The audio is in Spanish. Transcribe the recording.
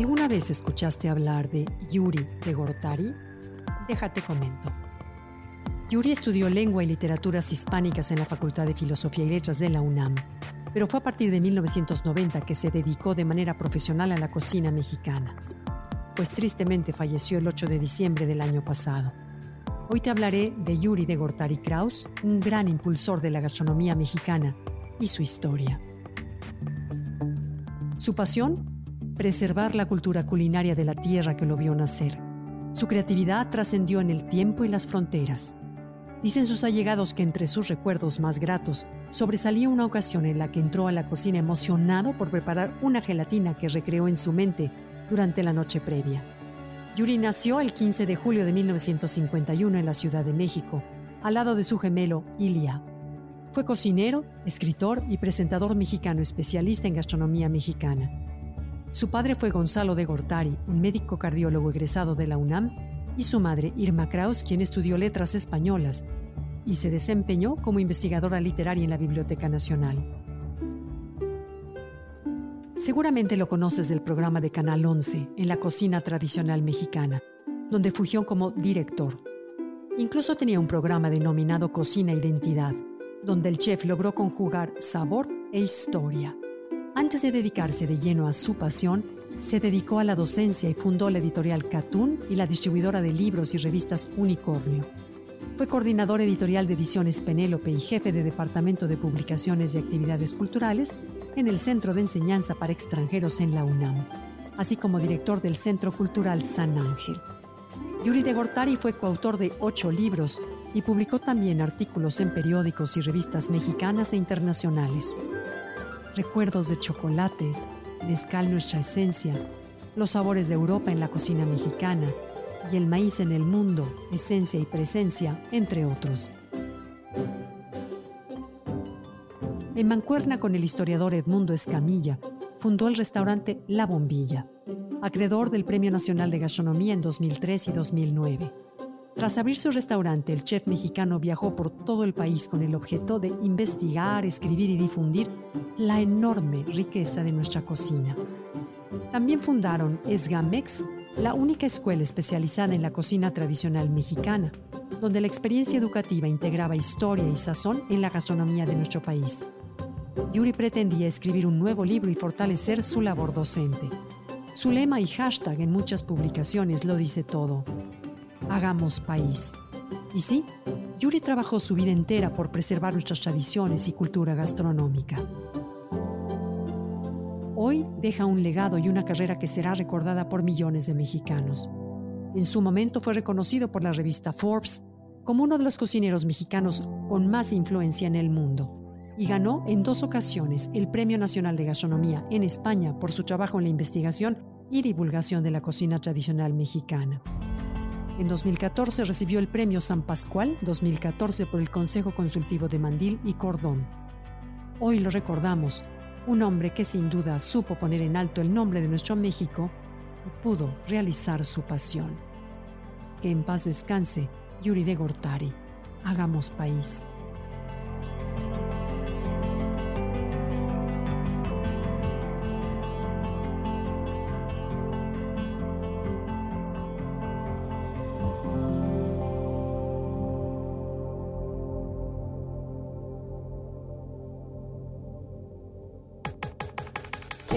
¿Alguna vez escuchaste hablar de Yuri de Gortari? Déjate comento. Yuri estudió lengua y literaturas hispánicas en la Facultad de Filosofía y Letras de la UNAM, pero fue a partir de 1990 que se dedicó de manera profesional a la cocina mexicana, pues tristemente falleció el 8 de diciembre del año pasado. Hoy te hablaré de Yuri de Gortari Kraus, un gran impulsor de la gastronomía mexicana y su historia. Su pasión preservar la cultura culinaria de la tierra que lo vio nacer. Su creatividad trascendió en el tiempo y las fronteras. Dicen sus allegados que entre sus recuerdos más gratos sobresalía una ocasión en la que entró a la cocina emocionado por preparar una gelatina que recreó en su mente durante la noche previa. Yuri nació el 15 de julio de 1951 en la Ciudad de México, al lado de su gemelo Ilia. Fue cocinero, escritor y presentador mexicano especialista en gastronomía mexicana. Su padre fue Gonzalo de Gortari, un médico cardiólogo egresado de la UNAM, y su madre Irma Kraus, quien estudió letras españolas y se desempeñó como investigadora literaria en la Biblioteca Nacional. Seguramente lo conoces del programa de Canal 11 en la cocina tradicional mexicana, donde fugió como director. Incluso tenía un programa denominado Cocina Identidad, donde el chef logró conjugar sabor e historia. Antes de dedicarse de lleno a su pasión, se dedicó a la docencia y fundó la editorial Catún y la distribuidora de libros y revistas Unicornio. Fue coordinador editorial de Ediciones Penélope y jefe de Departamento de Publicaciones y Actividades Culturales en el Centro de Enseñanza para Extranjeros en la UNAM, así como director del Centro Cultural San Ángel. Yuri de Gortari fue coautor de ocho libros y publicó también artículos en periódicos y revistas mexicanas e internacionales. Recuerdos de chocolate, mezcal nuestra esencia, los sabores de Europa en la cocina mexicana y el maíz en el mundo, esencia y presencia, entre otros. En mancuerna con el historiador Edmundo Escamilla, fundó el restaurante La Bombilla, acreedor del Premio Nacional de Gastronomía en 2003 y 2009. Tras abrir su restaurante, el chef mexicano viajó por todo el país con el objeto de investigar, escribir y difundir la enorme riqueza de nuestra cocina. También fundaron Esgamex, la única escuela especializada en la cocina tradicional mexicana, donde la experiencia educativa integraba historia y sazón en la gastronomía de nuestro país. Yuri pretendía escribir un nuevo libro y fortalecer su labor docente. Su lema y hashtag en muchas publicaciones lo dice todo. Hagamos país. Y sí, Yuri trabajó su vida entera por preservar nuestras tradiciones y cultura gastronómica. Hoy deja un legado y una carrera que será recordada por millones de mexicanos. En su momento fue reconocido por la revista Forbes como uno de los cocineros mexicanos con más influencia en el mundo y ganó en dos ocasiones el Premio Nacional de Gastronomía en España por su trabajo en la investigación y divulgación de la cocina tradicional mexicana. En 2014 recibió el Premio San Pascual 2014 por el Consejo Consultivo de Mandil y Cordón. Hoy lo recordamos, un hombre que sin duda supo poner en alto el nombre de nuestro México y pudo realizar su pasión. Que en paz descanse Yuri de Gortari. Hagamos país.